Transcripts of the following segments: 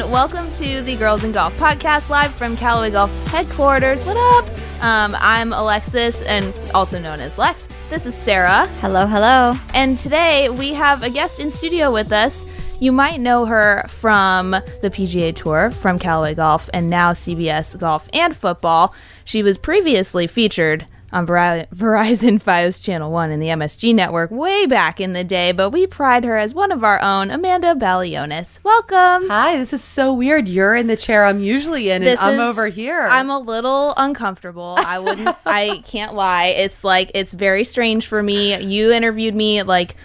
and welcome to the Girls in Golf podcast live from Callaway Golf headquarters. What up? Um, I'm Alexis, and also known as Lex. This is Sarah, Hello, hello. and today we have a guest in studio with us. You might know her from the PGA Tour, from Callaway Golf, and now CBS Golf and Football. She was previously featured on Veri- Verizon Fios Channel 1 in the MSG network way back in the day, but we pride her as one of our own, Amanda Balionis. Welcome. Hi, this is so weird. You're in the chair I'm usually in, and This I'm is- over here. I'm a little uncomfortable. I wouldn't. I can't lie. It's like it's very strange for me. You interviewed me like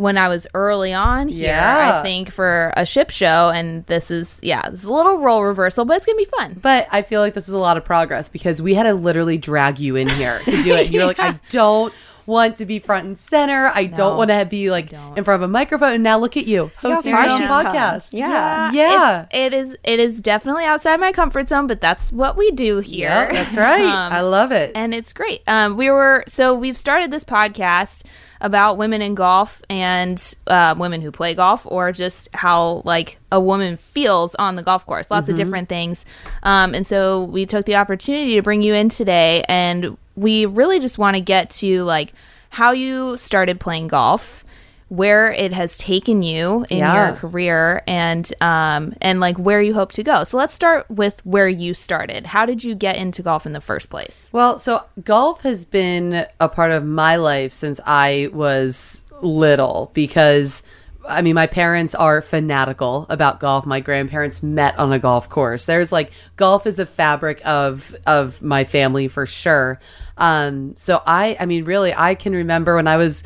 when I was early on here. Yeah. I think for a ship show, and this is yeah, this is a little role reversal, but it's gonna be fun. but I feel like this is a lot of progress because we had to literally drag you in here to do it. You're like, I don't want to be front and center. I don't want to be like in front of a microphone. And now look at you hosting your own come. podcast. Yeah. Yeah. It's- it is. It is definitely outside my comfort zone, but that's what we do here. Yeah, that's right. Um, I love it. and it's great. Um, we were so we've started this podcast about women in golf and uh, women who play golf, or just how like a woman feels on the golf course. Lots of different things. Um, and so we took the opportunity to bring you in today, and we really just want to get to like how you started playing golf. Where it has taken you in Yeah. your career and um and like where you hope to go. So let's start with where you started. How did you get into golf in the first place? Well, so golf has been a part of my life since I was little because I mean, my parents are fanatical about golf. My grandparents met on a golf course. There's like golf is the fabric of of my family for sure. Um, so I, I mean, really, I can remember when I was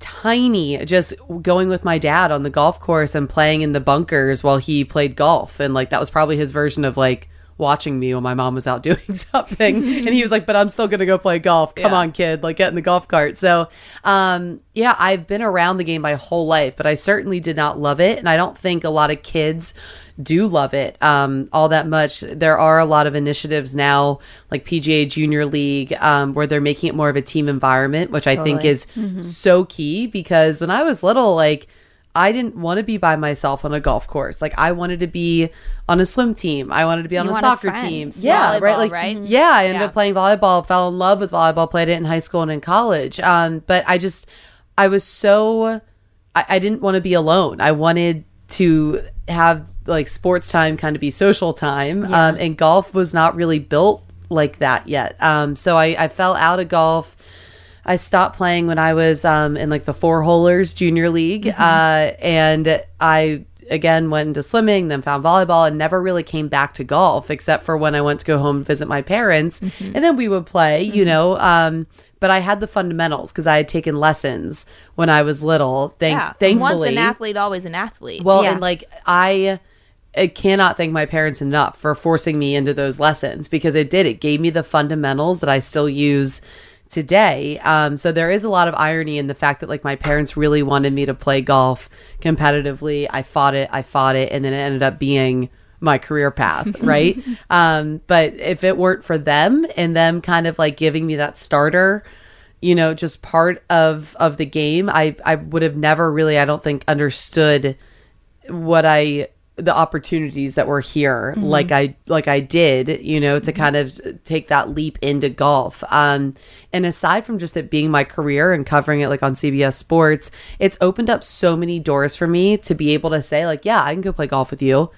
tiny, just going with my dad on the golf course and playing in the bunkers while he played golf, and like that was probably his version of like watching me when my mom was out doing something. And he was like but i'm still gonna go play golf. Come Yeah. on kid. Like get in the golf cart. So um yeah i've been around the game my whole life but i certainly did not love it. And i don't think a lot of kids do love it um all that much. There are a lot of initiatives now like pga junior league um where they're making it more of a team environment which i think Totally. is so key because when i was little like I didn't want to be by myself on a golf course. Like I wanted to be on a swim team. I wanted to be on You a soccer team. Yeah, Volleyball, right. Like right? yeah, I ended Yeah. up playing volleyball. Fell in love with volleyball. Played it in high school and in college. Um, but I just I was so I, I didn't want to be alone. I wanted to have like sports time kind of be social time. Um, and golf was not really built like that yet. Um, so I, I fell out of golf. I stopped playing when I was um, in like the four holers junior league. Uh, and I again went into swimming, then found volleyball, and never really came back to golf except for when I went to go home and visit my parents. And then we would play, you know. Um, but I had the fundamentals because I had taken lessons when I was little. Thank, yeah. thankfully. Once an athlete, always an athlete. Well, Yeah. and like I, I cannot thank my parents enough for forcing me into those lessons because it did. It gave me the fundamentals that I still use today. Um, so there is a lot of irony in the fact that like my parents really wanted me to play golf competitively. I fought it, I fought it, and then it ended up being my career path, right? um, but if it weren't for them and them kind of like giving me that starter, you know, just part of of the game, I I would have never really, I don't think, understood what I the opportunities that were here like I like I did, you know, to kind of take that leap into golf. Um and aside from just it being my career and covering it like on CBS Sports, it's opened up so many doors for me to be able to say like, yeah, I can go play golf with you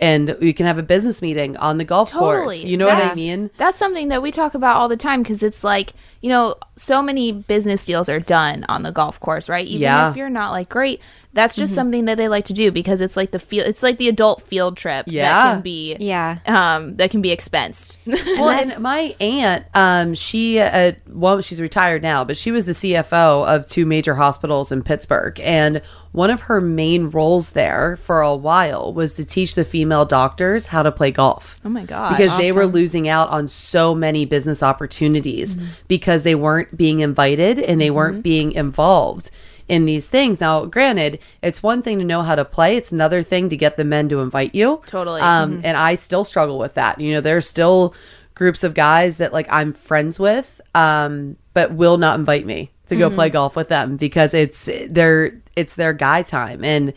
and we can have a business meeting on the golf Totally. course. You know what I mean? That's something that we talk about all the time because it's like, you know, so many business deals are done on the golf course, right? Even Yeah. if you're not like great, that's just something that they like to do because it's like the field it's like the adult field trip yeah. that can be Yeah. um that can be expensed. well, and my aunt, um, she, uh, well, she's retired now, but she was the CFO of two major hospitals in Pittsburgh, and one of her main roles there for a while was to teach the female doctors how to play golf. oh my god. because they were losing out on so many business opportunities because they weren't being invited and they weren't being involved in these things. Now, granted, it's one thing to know how to play; it's another thing to get the men to invite you. Totally. Um, And I still struggle with that. You know, there's still groups of guys that like I'm friends with, um, but will not invite me to go play golf with them because it's their it's their guy time and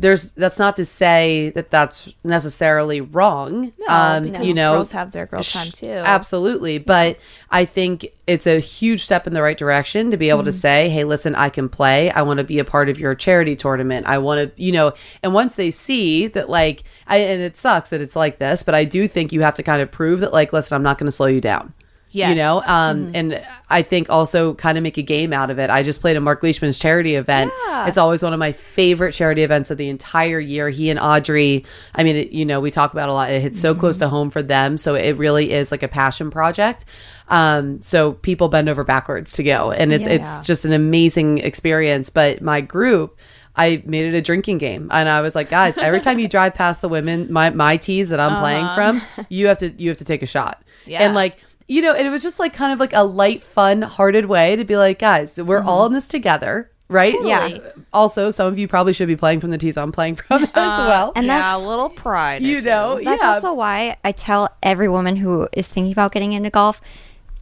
there's that's not to say that that's necessarily wrong. No, um, because you know, girls have their girl time too. Absolutely. But I think it's a huge step in the right direction to be able to say, hey, listen, I can play. I want to be a part of your charity tournament. I want to, you know, and once they see that, like, I, and it sucks that it's like this, but I do think you have to kind of prove that, like, listen, I'm not going to slow you down. You know, um, and I think also kind of make a game out of it. I just played a Mark Leishman's charity event. Yeah. It's always one of my favorite charity events of the entire year. He and Audrey, I mean, it, you know, we talk about it a lot. It hits so close to home for them. So it really is like a passion project. Um, so people bend over backwards to go, and it's Yeah. it's just an amazing experience. But my group. I made it a drinking game, and I was like, guys, every time you drive past the women, my my tees that I'm playing from, you have to you have to take a shot, Yeah. and like you know, and it was just like kind of like a light, fun hearted way to be like, guys, we're mm-hmm. all in this together, right? Yeah. Also, some of you probably should be playing from the tees I'm playing from as uh, well. and yeah, a little pride. you know, That's yeah. also why I tell every woman who is thinking about getting into golf,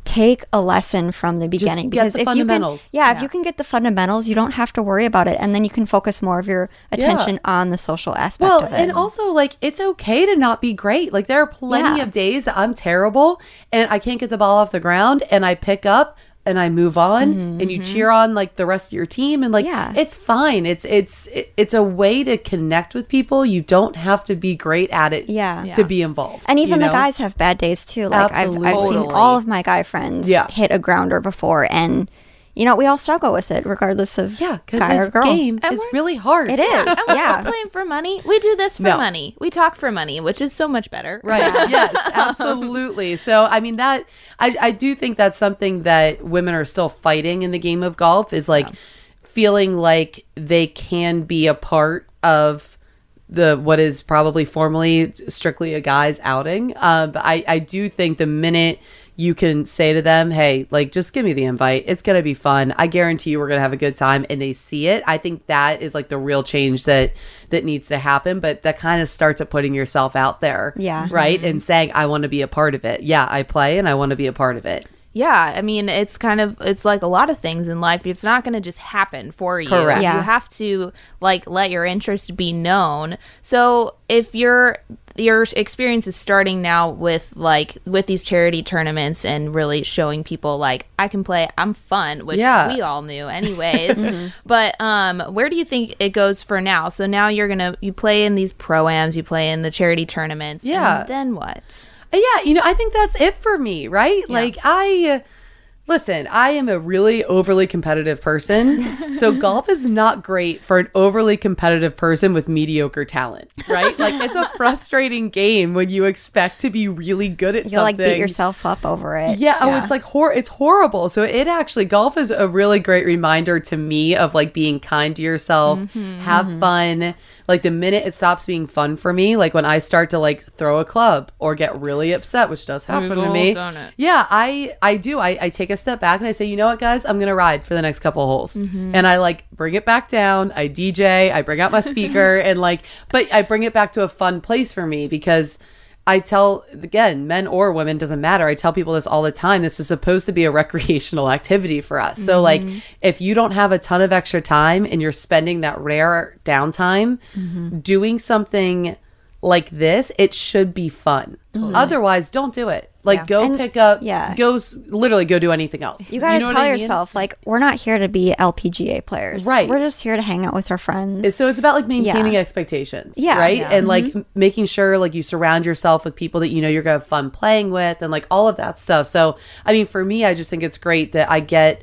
take a lesson from the beginning get the if fundamentals. you can, yeah, if you can get the fundamentals, you don't have to worry about it, and then you can focus more of your attention on the social aspect well, of it. and also like it's okay to not be great. Like there are plenty Yeah. of days that I'm terrible and I can't get the ball off the ground and I pick up and I move on mm-hmm, and you mm-hmm. cheer on like the rest of your team and like Yeah. it's fine. It's it's it's a way to connect with people. You don't have to be great at it Yeah. to Yeah. be involved. And even you the guys have bad days too. Like I've, I've seen all of my guy friends Yeah. hit a grounder before, and you know we all struggle with it, regardless of Yeah, because guy or this girl. game And is really hard. It is, And we're yeah. not playing for money. We do this for No. money. We talk for money, which is so much better. Right. yes, absolutely. So, I mean, that, I, I do think that's something that women are still fighting in the game of golf is like feeling like they can be a part of the what is probably formally strictly a guy's outing. Uh, but I, I do think the minute you can say to them, hey, like, just give me the invite. It's going to be fun. I guarantee you we're going to have a good time. And they see it. I think that is like the real change that that needs to happen. But that kind of starts at putting yourself out there. Yeah. Right. Mm-hmm. And saying, I want to be a part of it. Yeah, I play and I want to be a part of it. Yeah, I mean, it's kind of it's like a lot of things in life. It's not going to just happen for you. Correct. Yeah. You have to like let your interest be known. So if your your experience is starting now with like with these charity tournaments and really showing people like I can play, I'm fun, which Yeah. we all knew anyways. But um, where do you think it goes for now? So now you're gonna you play in these proams, you play in the charity tournaments. and Yeah. then what? Uh, Yeah, you know, I think that's it for me, right? Like I listen, I am a really overly competitive person. so golf is not great for an overly competitive person with mediocre talent, right? like it's a frustrating game when you expect to be really good at You'll like something. beat yourself up over it. Yeah, oh, it's like hor- it's horrible. So it actually golf is a really great reminder to me of like being kind to yourself, Mm-hmm. have fun. Like the minute it stops being fun for me, like when I start to like throw a club or get really upset, which does happen We've to me. Yeah, I I do. I, I take a step back and I say, you know what, guys, I'm gonna ride for the next couple holes, Mm-hmm. and I like bring it back down. I DJ, I bring out my speaker, and like, but I bring it back to a fun place for me because. I tell again, men or women doesn't matter. I tell people this all the time. This is supposed to be a recreational activity for us. So mm-hmm. like if you don't have a ton of extra time and you're spending that rare downtime mm-hmm. doing something like this, it should be fun. Otherwise, don't do it. Like Yeah. go And- pick up yeah. go s- literally go do anything else. You gotta know what tell I mean? yourself, like, we're not here to be LPGA players. Right. We're just here to hang out with our friends. So it's about like maintaining Yeah. expectations, Yeah. right? Mm-hmm. And like making sure like you surround yourself with people that you know you're gonna have fun playing with, and like all of that stuff. So I mean, for me, I just think it's great that I get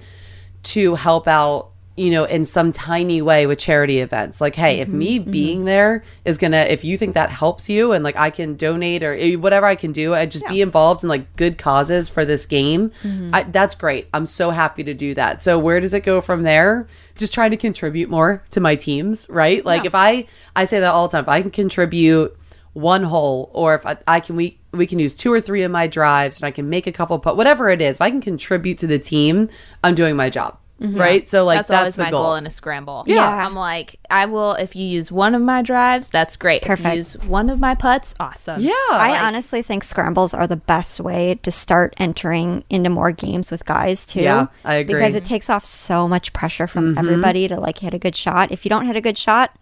to help out, you know, in some tiny way with charity events. Like, hey, if me Mm-hmm. being there is gonna, if you think that helps you, and like I can donate or eh, whatever I can do, I just be involved in like good causes for this game. Mm-hmm. I, that's great. I'm so happy to do that. So where does it go from there? Just trying to contribute more to my teams, right? Like if I, I say that all the time. If I can contribute one hole, or if I, I can, we we can use two or three of my drives, and I can make a couple, but whatever it is, if I can contribute to the team, I'm doing my job, right? So like that's, that's, always the my goal. goal. in a scramble. Yeah. I'm like, I will if you use one of my drives, that's great. If Perfect. you use one of my putts, awesome. yeah, I like- honestly think scrambles are the best way to start entering into more games with guys too. Yeah, I agree. Mm-hmm. Because it takes off so much pressure from everybody to like hit a good shot. If you don't hit a good shot,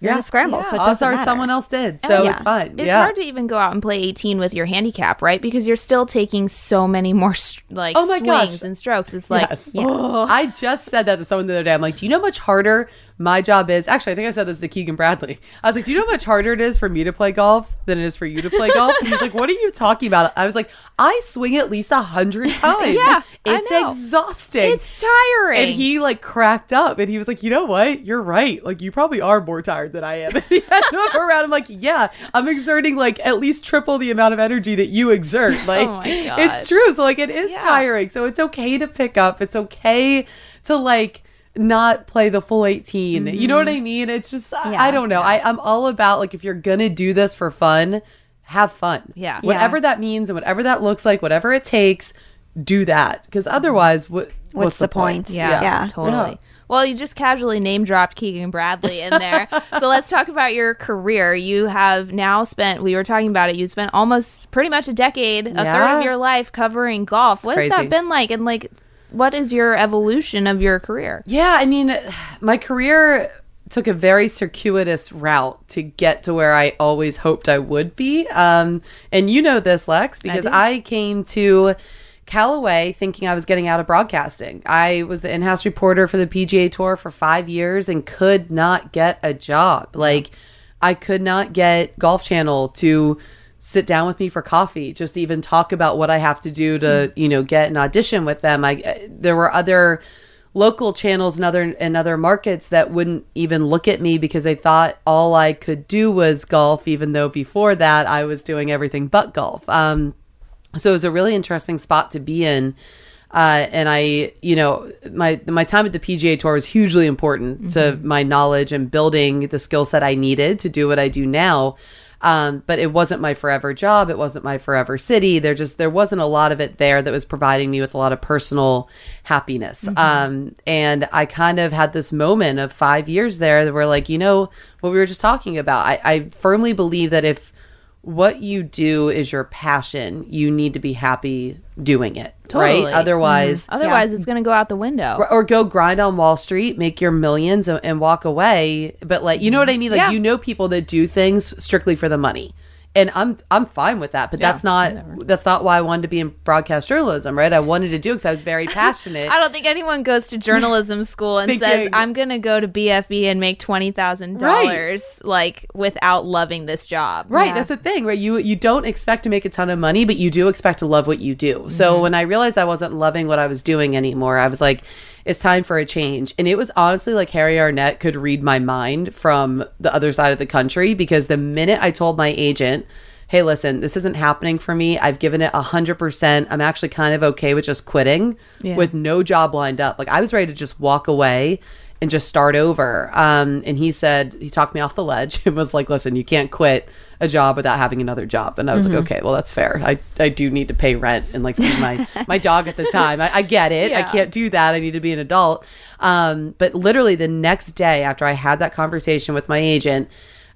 you're in Yeah. a scramble. So it Odds are matter. someone else did, And so yeah. it's fine. It's yeah. hard to even go out and play 18 with your handicap, right? Because you're still taking so many more like Oh my swings gosh. and strokes. It's like Yes. I just said that to someone the other day. I'm like, do you know how much harder my job is? Actually, I think I said this to Keegan Bradley. I was like, do you know how much harder it is for me to play golf than it is for you to play golf? And he's like, what are you talking about? I was like, I swing at least a hundred times. Yeah, it's exhausting. it's tiring. and he like cracked up and he was like, you know what? You're right. Like you probably are more tired than I am. At the end of a round, I'm like, yeah, I'm exerting like at least triple the amount of energy that you exert. Like Oh it's true. So like it is Yeah. tiring. So it's okay to pick up. It's okay to like not play the full 18. You know what mm-hmm. I mean? It's just I, Yeah. I don't know. I, I'm all about like if you're gonna do this for fun, have fun. Yeah. Whatever that means and whatever that looks like, whatever it takes, do that. Because mm-hmm. otherwise, what what's, the point? yeah, Yeah. totally. Yeah. Well, you just casually name dropped Keegan Bradley in there. so let's talk about your career. You have now spent, we were talking about it, you spent almost pretty much a decade, a third of your life covering golf. What has that been like? And like, what is your evolution of your career? Yeah, I mean, my career took a very circuitous route to get to where I always hoped I would be. Um, and you know this, Lex, because do. I, came to Callaway thinking I was getting out of broadcasting. I was the in-house reporter for the PGA Tour for five years and could not get a job. Like, I could not get Golf Channel to sit down with me for coffee, just even talk about what I have to do to, you know, get an audition with them. I uh, there were other local channels and other in other markets that wouldn't even look at me because they thought all I could do was golf, even though before that I was doing everything but golf. Um, so it was a really interesting spot to be in. Uh, and I, you know, my my time at the PGA Tour was hugely important to my knowledge and building the skill set I needed to do what I do now. Um, but it wasn't my forever job. It wasn't my forever city. There just there wasn't a lot of it there that was providing me with a lot of personal happiness. Um, and I kind of had this moment of five years there that were like, you know, what we were just talking about. I, I firmly believe that if what you do is your passion, you need to be happy doing it, Totally. right? Otherwise, mm. Otherwise, it's going to go out the window. or, or go grind on Wall Street, make your millions, and, and walk away. But like, you know what I mean? Like, Yeah. you know people that do things strictly for the money, and I'm I'm fine with that. But that's not that's not why I wanted to be in broadcast journalism, right? I wanted to do because I was very passionate. I don't think anyone goes to journalism school and says, "I'm going to go to BFE and make twenty thousand dollars like without loving this job." Right, Yeah. that's the thing, right? You you don't expect to make a ton of money, but you do expect to love what you do. So mm-hmm. when I realized I wasn't loving what I was doing anymore, I was like, it's time for a change. And it was honestly like Harry Arnett could read my mind from the other side of the country because the minute I told my agent, "Hey, listen, this isn't happening for me. I've given it 100%. I'm actually kind of okay with just quitting Yeah. with no job lined up." Like I was ready to just walk away and just start over. Um, and he said, he talked me off the ledge and was like, listen, you can't quit a job without having another job. And I was like, okay, well, that's fair. I, I do need to pay rent and like feed my, my dog at the time. I, I get it. I can't do that. I need to be an adult. Um, but literally the next day after I had that conversation with my agent,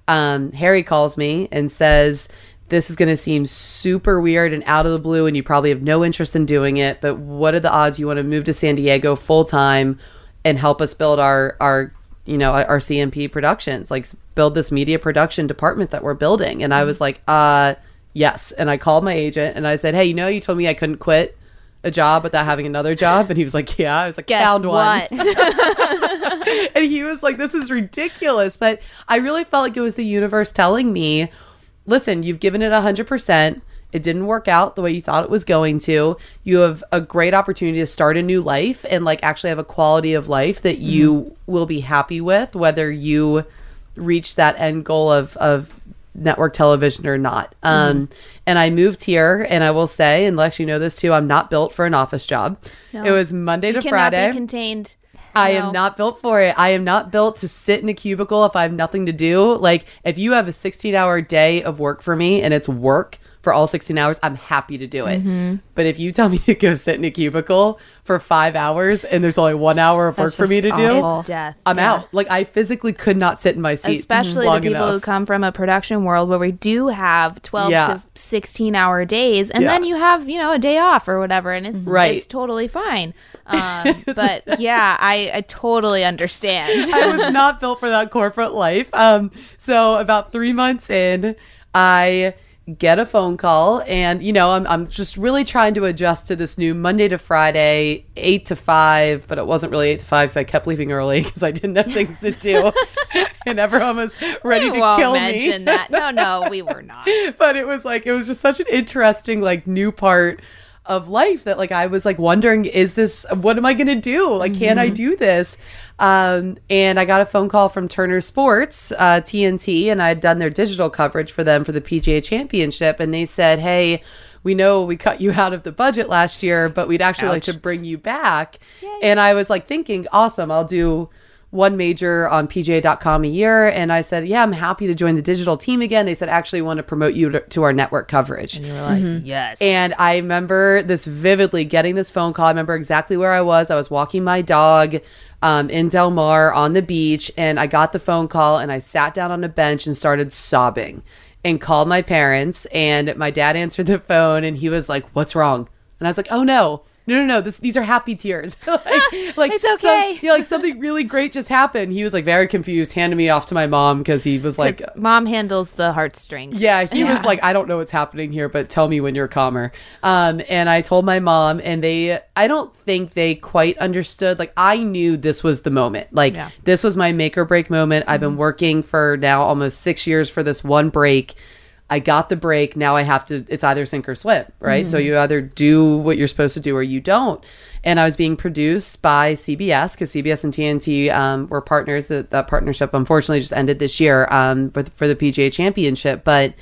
um, Harry calls me and says, this is going to seem super weird and out of the blue, and you probably have no interest in doing it. But what are the odds you want to move to San Diego full time and help us build our our you know our CMP productions, like build this media production department that we're building? And I was like, uh, yes. And I called my agent and I said, hey, you know, you told me I couldn't quit a job without having another job, and he was like, yeah. I was like, Guess found one what? and he was like, "This is ridiculous." But I really felt like it was the universe telling me, "Listen, you've given it hundred percent. It didn't work out the way you thought it was going to. You have a great opportunity to start a new life and like actually have a quality of life that you will be happy with, whether you reach that end goal of of network television or not. Um, and I moved here, and I will say, and Lex, you know this too, I'm not built for an office job. It was Monday to Friday. be contained. I No. am not built for it. I am not built to sit in a cubicle if I have nothing to do. Like, if you have a 16 hour day of work for me and it's work for all 16 hours, I'm happy to do it. Mm-hmm. But if you tell me to go sit in a cubicle for five hours and there's only one hour of work for me to just do. It's death. I'm out. Like I physically could not sit in my seat, especially long the people who come from a production world where we do have 12 Yeah. to 16 hour days and Yeah. then you have you know a day off or whatever and it's Right. it's totally fine um, but yeah I, I totally understand I was not built for that corporate life. Um, so about three months in, I get a phone call, and you know, I'm I'm just really trying to adjust to this new Monday to Friday, eight to five, but it wasn't really eight to five, so I kept leaving early because I didn't have things to do, and everyone was ready we to kill me. that. No no we were not. But it was like it was just such an interesting like new part of life that like I was like wondering is this what am I going to do? Like can I do this? Um and I got a phone call from Turner Sports uh TNT and I had done their digital coverage for them for the PGA championship and they said hey we know we cut you out of the budget last year but we'd actually like to bring you back. And I was like thinking awesome I'll do one major on PJ.com a year. And I said, Yeah, I'm happy to join the digital team again. They said, Actually, we want to promote you to, to our network coverage. you were like yes And I remember this vividly getting this phone call. I remember exactly where I was. I was walking my dog um, in Del Mar on the beach, and I got the phone call and I sat down on a bench and started sobbing and called my parents. And my dad answered the phone and he was like, What's wrong? And I was like, Oh no. No, no, no. This, these are happy tears. like, like It's some- okay. yeah, like something really great just happened. He was like very confused, handed me off to my mom because he was like, mom handles the heartstrings yeah, he was like, I don't know what's happening here, but tell me when you're calmer. Um, and I told my mom, and they, I don't think they quite understood. Like, I knew this was the moment. Like, Yeah. this was my make or break moment. I've been working for now almost six years for this one break. I got the break. Now I have to, it's either sink or swim, right? So you either do what you're supposed to do or you don't. And I was being produced by CBS because CBS and TNT um, were partners. That, that partnership unfortunately just ended this year um, for, for the PGA Championship. But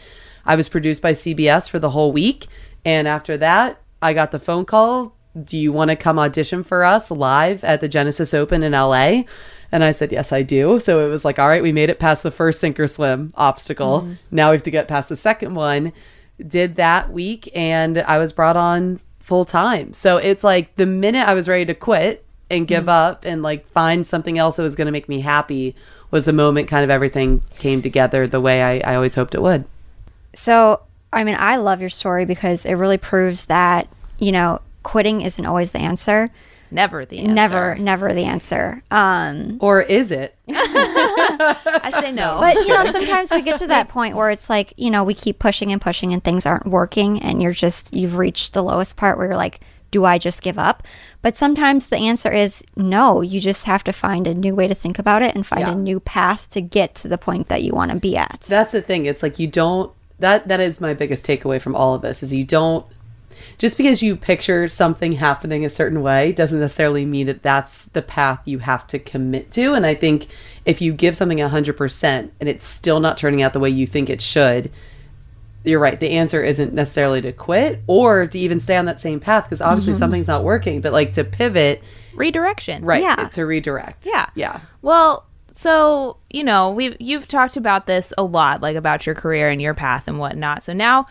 I was produced by CBS for the whole week. And after that, I got the phone call. Do you want to come audition for us live at the Genesis Open in LA? And I said, Yes, I do. So it was like, All right, we made it past the first sink or swim obstacle. Mm-hmm. Now we have to get past the second one. Did that week, and I was brought on full time. So it's like the minute I was ready to quit and give mm-hmm. up and like find something else that was going to make me happy was the moment kind of everything came together the way I, I always hoped it would. So, I mean, I love your story because it really proves that, you know, quitting isn't always the answer. Never the answer. Never, never the answer. Um, Or is it? I say no but, you know, sometimes we get to that point where it's like, you know, we keep pushing and pushing and things aren't working and you're just, you've reached the lowest part where you're like, do I just give up? But sometimes the answer is no. You just have to find a new way to think about it and find Yeah. a new path to get to the point that you want to be at. That's the thing. It's like you don't that that is my biggest takeaway from all of this is you don't just because you picture something happening a certain way doesn't necessarily mean that that's the path you have to commit to and I think if you give something 100% and it's still not turning out the way you think it should you're right the answer isn't necessarily to quit or to even stay on that same path because obviously mm-hmm. something's not working but like to pivot redirection right Yeah. to redirect Yeah. yeah Well, so you know, we've you've talked about this a lot, like about your career and your path and whatnot. So now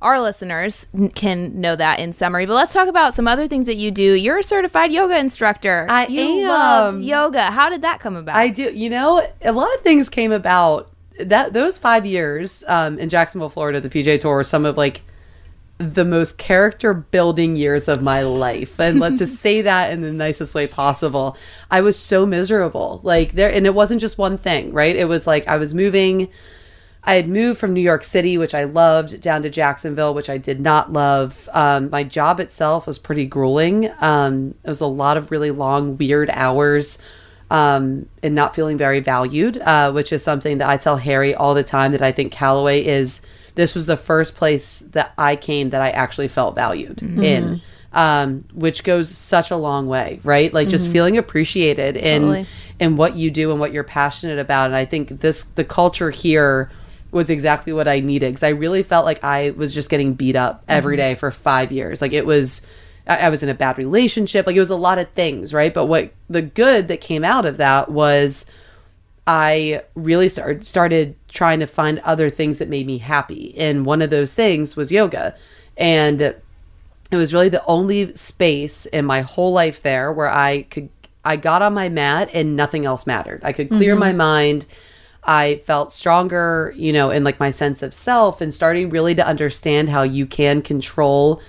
our listeners can know that in summary. But let's talk about some other things that you do. You're a certified yoga instructor. I you am. love yoga. How did that come about? I do. You know, a lot of things came about that those five years um, in Jacksonville, Florida, the PGA Tour were some of like the most character building years of my life, and let's just say that in the nicest way possible. I was so miserable, like there, and it wasn't just one thing, right? It was like I was moving. I had moved from New York City, which I loved, down to Jacksonville, which I did not love. Um, my job itself was pretty grueling. Um, it was a lot of really long, weird hours um, and not feeling very valued, uh, which is something that I tell Harry all the time that I think Callaway is. This was the first place that I came that I actually felt valued in, um, which goes such a long way, right? Like just feeling appreciated in Totally. in what you do and what you're passionate about. And I think this the culture here was exactly what I needed because I really felt like I was just getting beat up every mm-hmm. day for five years. Like it was, I, I was in a bad relationship. Like it was a lot of things, right? But what the good that came out of that was I really started started trying to find other things that made me happy. And one of those things was yoga. And it was really the only space in my whole life there where I could I got on my mat and nothing else mattered. I could clear my mm-hmm. mind. I felt stronger, you know, in like my sense of self and starting really to understand how you can control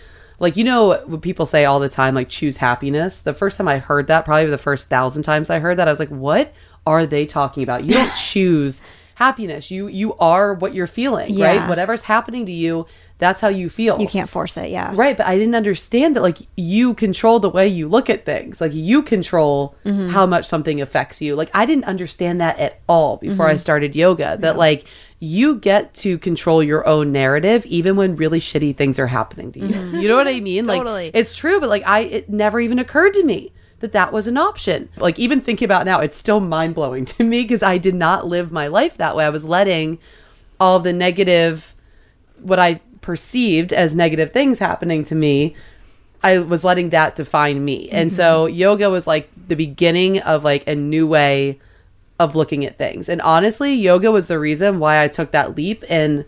like you know what people say all the time like choose happiness. The first time I heard that, probably the first thousand times I heard that, I was like, what are they talking about? You don't choose happiness. You you are what you're feeling, Yeah. right? Whatever's happening to you, that's how you feel. You can't force it. Yeah. Right, but I didn't understand that like you control the way you look at things. Like you control mm-hmm. how much something affects you. Like I didn't understand that at all before I mm-hmm. started yoga. That like you get to control your own narrative even when really shitty things are happening to you. Mm-hmm. You know what I mean? Totally. Like it's true, but like I it never even occurred to me that that was an option. Like even thinking about now, it's still mind-blowing to me because I did not live my life that way. I was letting all the negative what I perceived as negative things happening to me, I was letting that define me. And so mm-hmm. yoga was like the beginning of like a new way of looking at things. And honestly, yoga was the reason why I took that leap and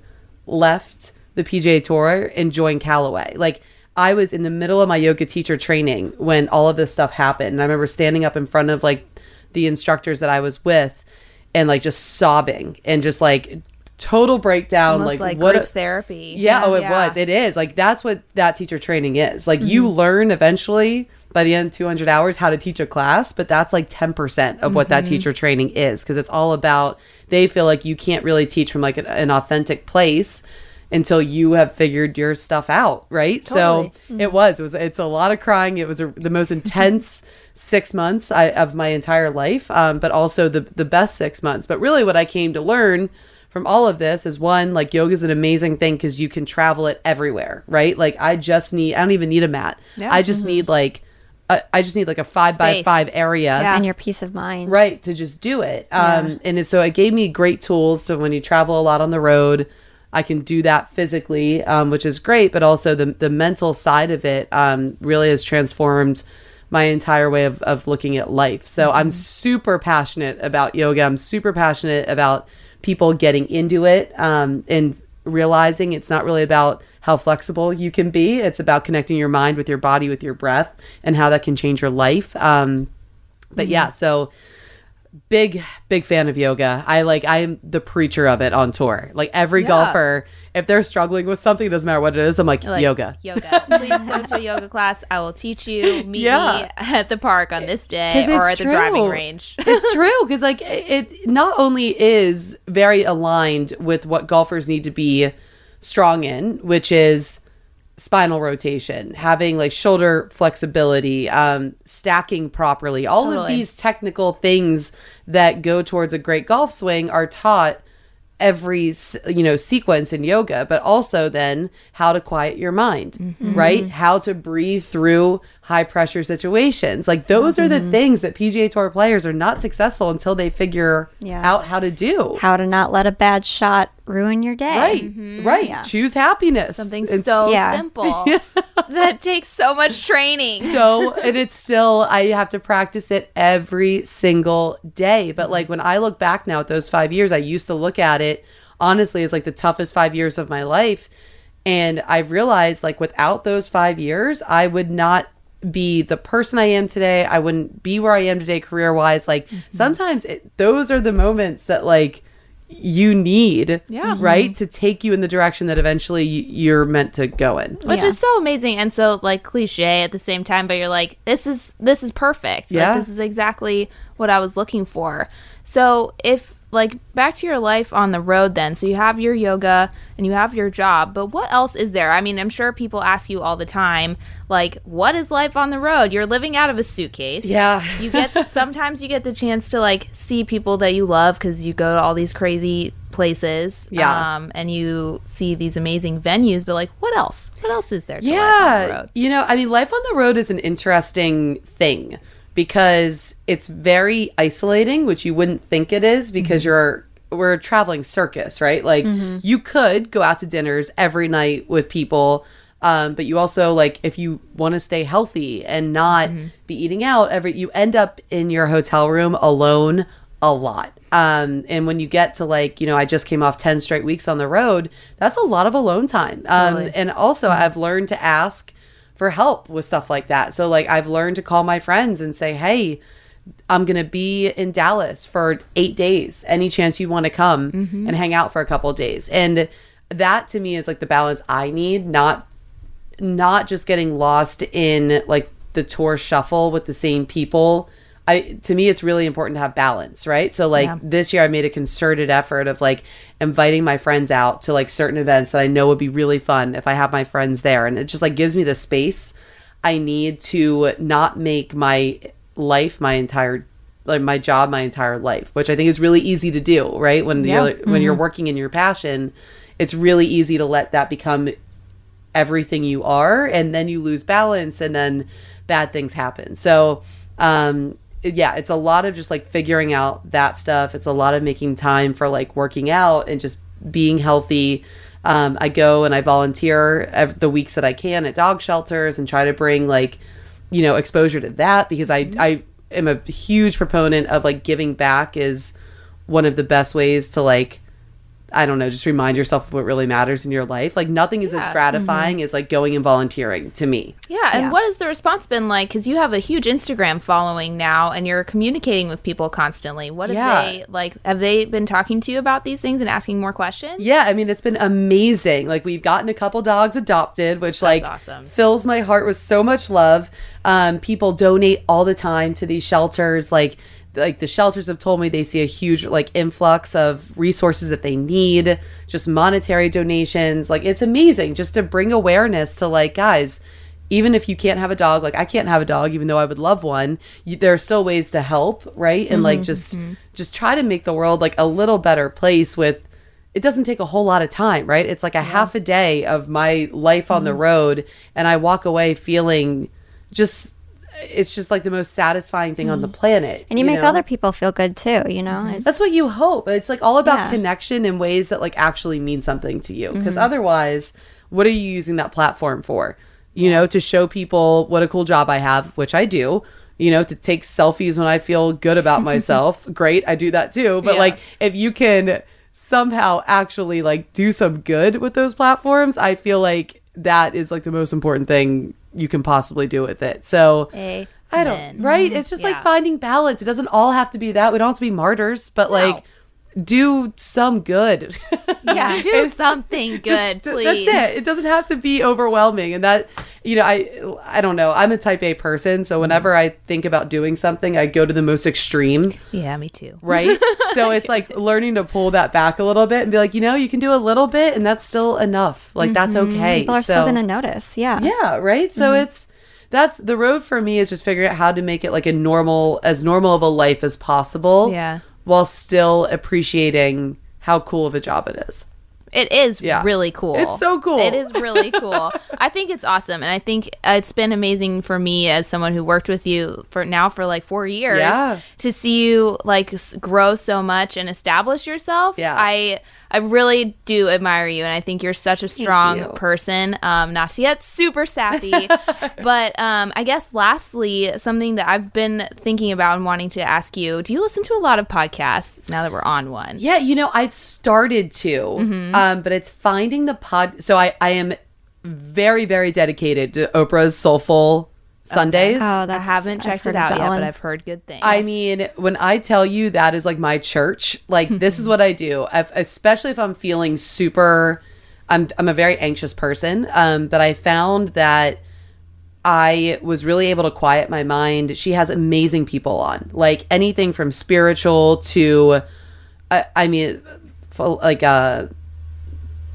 left the PGA Tour and joined Callaway. Like I was in the middle of my yoga teacher training when all of this stuff happened. And I remember standing up in front of like the instructors that I was with and like just sobbing and just like total breakdown Almost like, like, what group a- therapy. yeah, oh, it was. It is. Like, that's what that teacher training is. Like, you mm-hmm. learn eventually by the end 200 hours how to teach a class, but that's like 10% of what that mm-hmm. teacher training is because it's all about, they feel like you can't really teach from like an, an authentic place until you have figured your stuff out, right? Totally. So it mm-hmm. was. It was. It's a lot of crying. It was a, the most intense six months I, of my entire life, um, but also the the best six months. But really, what I came to learn from all of this is one like yoga is an amazing thing because you can travel it everywhere, right? Like I just need. I don't even need a mat. Yeah. I just need like. A, I just need like a five by five area Yeah. And your peace of mind. right to just do it um and it- so it gave me great tools so when you travel a lot on the road i can do that physically um, which is great but also the the mental side of it um really has transformed my entire way of, of looking at life so i'm super passionate about yoga i'm super passionate about people getting into it um and realizing it's not really about how flexible you can be. It's about connecting your mind with your body with your breath and how that can change your life. Um but yeah so big big fan of yoga. I like i'm the preacher of it on tour. Like every Yeah. golfer if they're struggling with something it doesn't matter what it is i'm like, Like, yoga Yoga. Please go to a yoga class. I will teach you. Meet Yeah. me at the park on this day or at it's the driving range. it's true because like it it not only is very aligned with what golfers need to be strong in which is spinal rotation having like shoulder flexibility um stacking properly all of these technical things that go towards a great golf swing are taught every you know sequence in yoga but also then how to quiet your mind Mm-hmm. right how to breathe through high pressure situations like those are Mm-hmm. the things that PGA Tour players are not successful until they figure Yeah. out how to do How to not let a bad shot ruin your day. right right Yeah. choose happiness Something It's so Yeah. simple that takes so much training. so and it's still i have to practice it every single day but like when i look back now at those five years i used to look at it honestly as like the toughest five years of my life and i've realized like without those five years i would not be the person i am today. I wouldn't be where i am today career wise like mm-hmm. sometimes it, those are the moments that like you need Yeah. right mm-hmm. to take you in the direction that eventually you're meant to go in. Which Yeah. is so amazing and so like cliche at the same time but you're like this is this is perfect. Yeah. like this is exactly what i was looking for. So if like back to your life on the road then. So you have your yoga and you have your job but what else is there? I mean i'm sure people ask you all the time like what is life on the road? You're living out of a suitcase. Yeah. you get sometimes you get the chance to like see people that you love because you go to all these crazy places Yeah. um, and you see these amazing venues but like what else? What else is there to life on the road? You know, I mean, life on the road is an interesting thing because it's very isolating, which you wouldn't think it is because you're we're a traveling circus, right? Like you could go out to dinners every night with people. Um, but you also like if you want to stay healthy and not be eating out every you end up in your hotel room alone a lot. Um, and when you get to like, you know, I just came off 10 straight weeks on the road, that's a lot of alone time. Um, Totally. and also I've learned to ask for help with stuff like that. So like I've learned to call my friends and say, "Hey, I'm going to be in Dallas for 8 days. Any chance you want to come mm-hmm. and hang out for a couple of days?" And that to me is like the balance I need, not not just getting lost in like the tour shuffle with the same people. I to me it's really important to have balance, right? So like Yeah. this year I made a concerted effort of like inviting my friends out to like certain events that I know would be really fun if I have my friends there and it just like gives me the space I need to not make my life my entire like my job my entire life, which I think is really easy to do, right? When Yeah. you're when you're working in your passion, it's really easy to let that become everything you are and then you lose balance and then bad things happen so um yeah it's a lot of just like figuring out that stuff. It's a lot of making time for like working out and just being healthy. Um i go and i volunteer ev- the weeks that i can at dog shelters and try to bring like you know exposure to that because i i am a huge proponent of like giving back is one of the best ways to like I don't know, just remind yourself of what really matters in your life. Like nothing is as Yeah. gratifying as like going and volunteering to me. Yeah, and Yeah. what has the response been like? Because you have a huge Instagram following now, and you're communicating with people constantly. What have Yeah. they like? Have they been talking to you about these things and asking more questions? Yeah, I mean it's been amazing. Like we've gotten a couple dogs adopted, which like awesome. fills my heart with so much love. Um, people donate all the time to these shelters. Like like the shelters have told me they see a huge like influx of resources that they need, just monetary donations. Like it's amazing just to bring awareness to like guys. Even if you can't have a dog, like I can't have a dog, even though I would love one, you, there are still ways to help, right? And like mm-hmm, just mm-hmm. just try to make the world like a little better place with it doesn't take a whole lot of time, right? It's like a half a day of my life on the mm-hmm. road, and I walk away feeling just. It's just like the most satisfying thing on the mm. planet. And you, make know? other people feel good too, you know? It's, That's what you hope. It's like all about Yeah. connection in ways that like actually mean something to you. Because mm-hmm. otherwise, what are you using that platform for? You know, to show people what a cool job I have, which I do. You know, to take selfies when I feel good about myself. Great, I do that too. But Yeah. like, if you can somehow actually like do some good with those platforms, I feel like that is like the most important thing you can possibly do with it. So I don't right. It's just Yeah. like finding balance. It doesn't all have to be that. We don't have to be martyrs, but like do some good. Yeah, do something good, th- please. That's it. It doesn't have to be overwhelming, and that you know, I I don't know. I'm a Type A person, so mm-hmm. whenever I think about doing something, I go to the most extreme. Yeah, me too. Right. so it's like learning to pull that back a little bit and be like, you know, you can do a little bit, and that's still enough. Like that's mm-hmm. okay. people are so, still going to notice. Yeah. yeah, right. So mm-hmm. it's that's the road for me is just figuring out how to make it like a normal, as normal of a life as possible. Yeah. while still appreciating how cool of a job it is. It is Yeah. really cool. It's so cool. It is really cool. I think it's awesome, and I think uh, it's been amazing for me as someone who worked with you for now for like four years. Yeah. To see you like grow so much and establish yourself. Yeah. I I really do admire you, and I think you're such a strong person. Um, not yet super sappy, but um, I guess lastly, something that I've been thinking about and wanting to ask you: Do you listen to a lot of podcasts now that we're on one? Yeah, you know, I've started to, um, but it's finding the pod. So I, I am very, very dedicated to Oprah's Soulful Sundays. Oh, I haven't checked it out yet, one. but I've heard good things. I mean, when I tell you that is like my church, like this is what I do. If, especially if I'm feeling super, I'm I'm a very anxious person. Um, but I found that I was really able to quiet my mind. She has amazing people on, like anything from spiritual to, I, I mean, like uh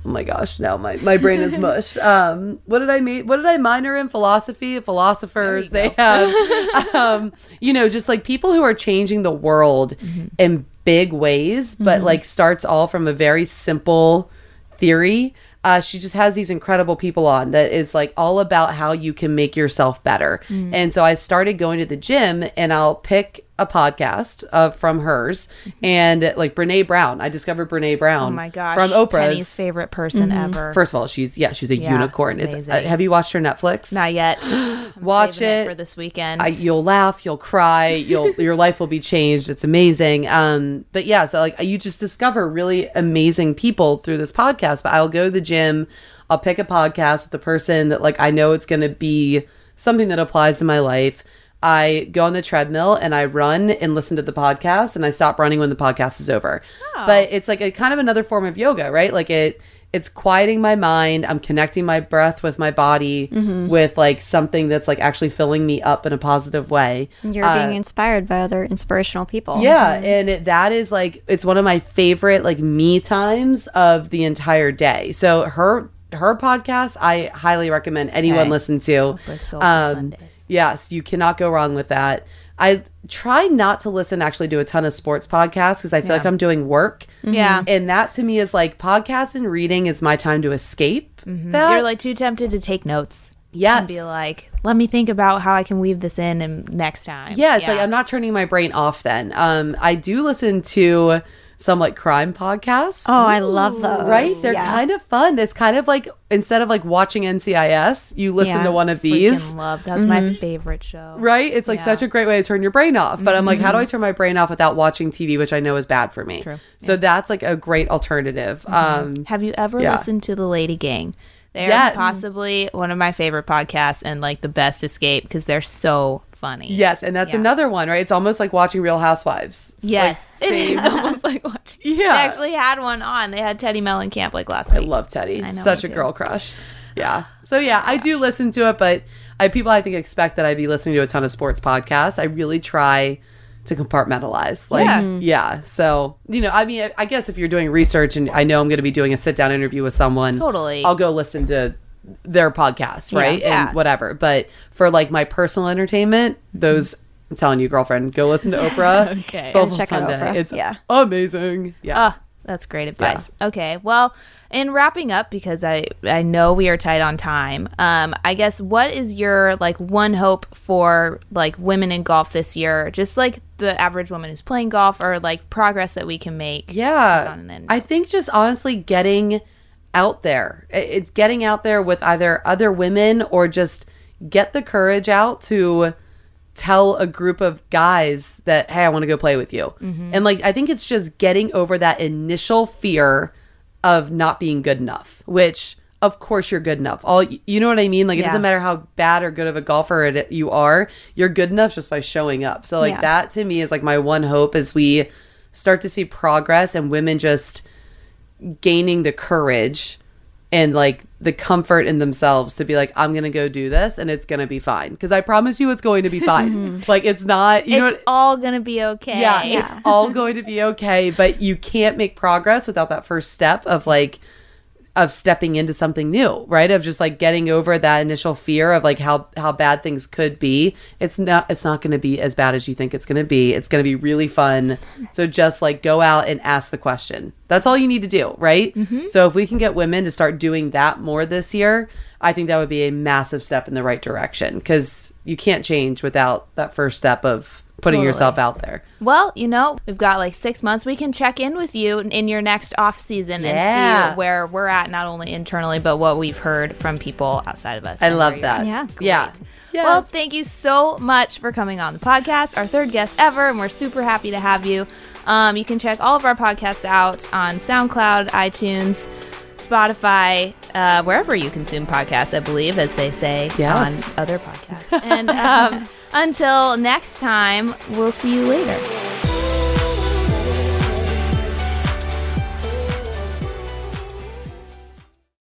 Oh my gosh! Now my, my brain is mush. Um, what did I mean? What did I minor in? Philosophy. Philosophers. They have, um, you know, just like people who are changing the world in big ways, but like starts all from a very simple theory. Uh, she just has these incredible people on that is like all about how you can make yourself better. And so I started going to the gym and I'll pick a podcast uh, from hers and like Brene Brown. I discovered Brene Brown. Oh my gosh. from Oprah's. Penny's favorite person ever. First of all, she's yeah, she's a Yeah, unicorn. It's uh, have you watched her Netflix? Not yet. I'm Watch saving it. for this weekend. I, you'll laugh, you'll cry, you'll your life will be changed. It's amazing. Um, but yeah, so like you just discover really amazing people through this podcast. But I'll go to the gym, I'll pick a podcast with the person that like I know it's going to be something that applies to my life. I go on the treadmill and I run and listen to the podcast, and I stop running when the podcast is over. But it's like a kind of another form of yoga, right? Like it it's quieting my mind. I'm connecting my breath with my body with like something that's like actually filling me up in a positive way. You're Uh, being inspired by other inspirational people. yeah and it, that is like it's one of my favorite like me times of the entire day. So her her podcast i highly recommend anyone Okay. listen to. Um, Sundays. yes you cannot go wrong with that i try not to listen actually to a ton of sports podcasts because i feel like i'm doing work yeah. and that to me is like podcast and reading is my time to escape Mm-hmm. You're like too tempted to take notes. yes And be like, let me think about how I can weave this in and next time. yeah it's like i'm not turning my brain off then um i do listen to some like crime podcasts Oh, I love those. right they're Yeah. kind of fun it's kind of like instead of like watching ncis you listen Yeah. to one of Freaking these love. That's my mm-hmm. favorite show. right it's like Yeah. such a great way to turn your brain off but i'm like how do mm-hmm. i turn my brain off without watching tv which i know is bad for me True. so that's like a great alternative mm-hmm. um Have you ever Yeah. listened to the Lady Gang? They're Yes. possibly one of my favorite podcasts and like the best escape because they're so funny. yes and that's Yeah. another one right it's almost like watching real housewives Yes. Like, it is almost like watching. Yeah. They actually had one on. They had Teddi Mellencamp like last week. I love Teddi. I know, Such a too. girl crush. Yeah. So yeah, I do listen to it, but I people I think expect that I'd be listening to a ton of sports podcasts. I really try to compartmentalize. Like Yeah. yeah. Mm-hmm. So, you know, I mean I- I guess if you're doing research and I know I'm going to be doing a sit down interview with someone, Totally. I'll go listen to their podcast, right? Yeah. And whatever. But for like my personal entertainment, those I'm telling you, girlfriend, go listen to Oprah. Okay. Soulful check out Sunday. Oprah. It's Yeah. amazing. Yeah. Ah, that's great advice. Okay, well, in wrapping up, because I I know we are tight on time. Um, I guess what is your like one hope for like women in golf this year? Just like the average woman who's playing golf, or like progress that we can make. Yeah. I think just honestly getting out there. It's getting out there with either other women or just get the courage out to tell a group of guys that, hey, I want to go play with you. Mm-hmm. And like, I think it's just getting over that initial fear of not being good enough, which of course you're good enough. All you know what I mean? Like it Yeah. doesn't matter how bad or good of a golfer it, you are, you're good enough just by showing up. So like Yeah. that to me is like my one hope as we start to see progress and women just gaining the courage and like the comfort in themselves to be like i'm gonna go do this and it's gonna be fine. Because i promise you it's going to be fine. Like it's not you know it's all gonna be okay. yeah, it's all going to be okay but you can't make progress without that first step of like of stepping into something new right? Of just like getting over that initial fear of like how how bad things could be. It's not it's not going to be as bad as you think it's going to be. It's going to be really fun. So just like go out and ask the question. That's all you need to do right? Mm-hmm. So if we can get women to start doing that more this year i think that would be a massive step in the right direction because you can't change without that first step of putting Totally. yourself out there Well, you know, we've got like six months. We can check in with you in your next off season and see where we're at, not only internally, but what we've heard from people outside of us. i love where you're that. Yeah. yeah Well, thank you so much for coming on the podcast, our third guest ever, and we're super happy to have you. Um, you can check all of our podcasts out on SoundCloud, iTunes, Spotify, uh, wherever you consume podcasts, I believe, as they say Yes. on other podcasts. and um, until next time, we'll see you later.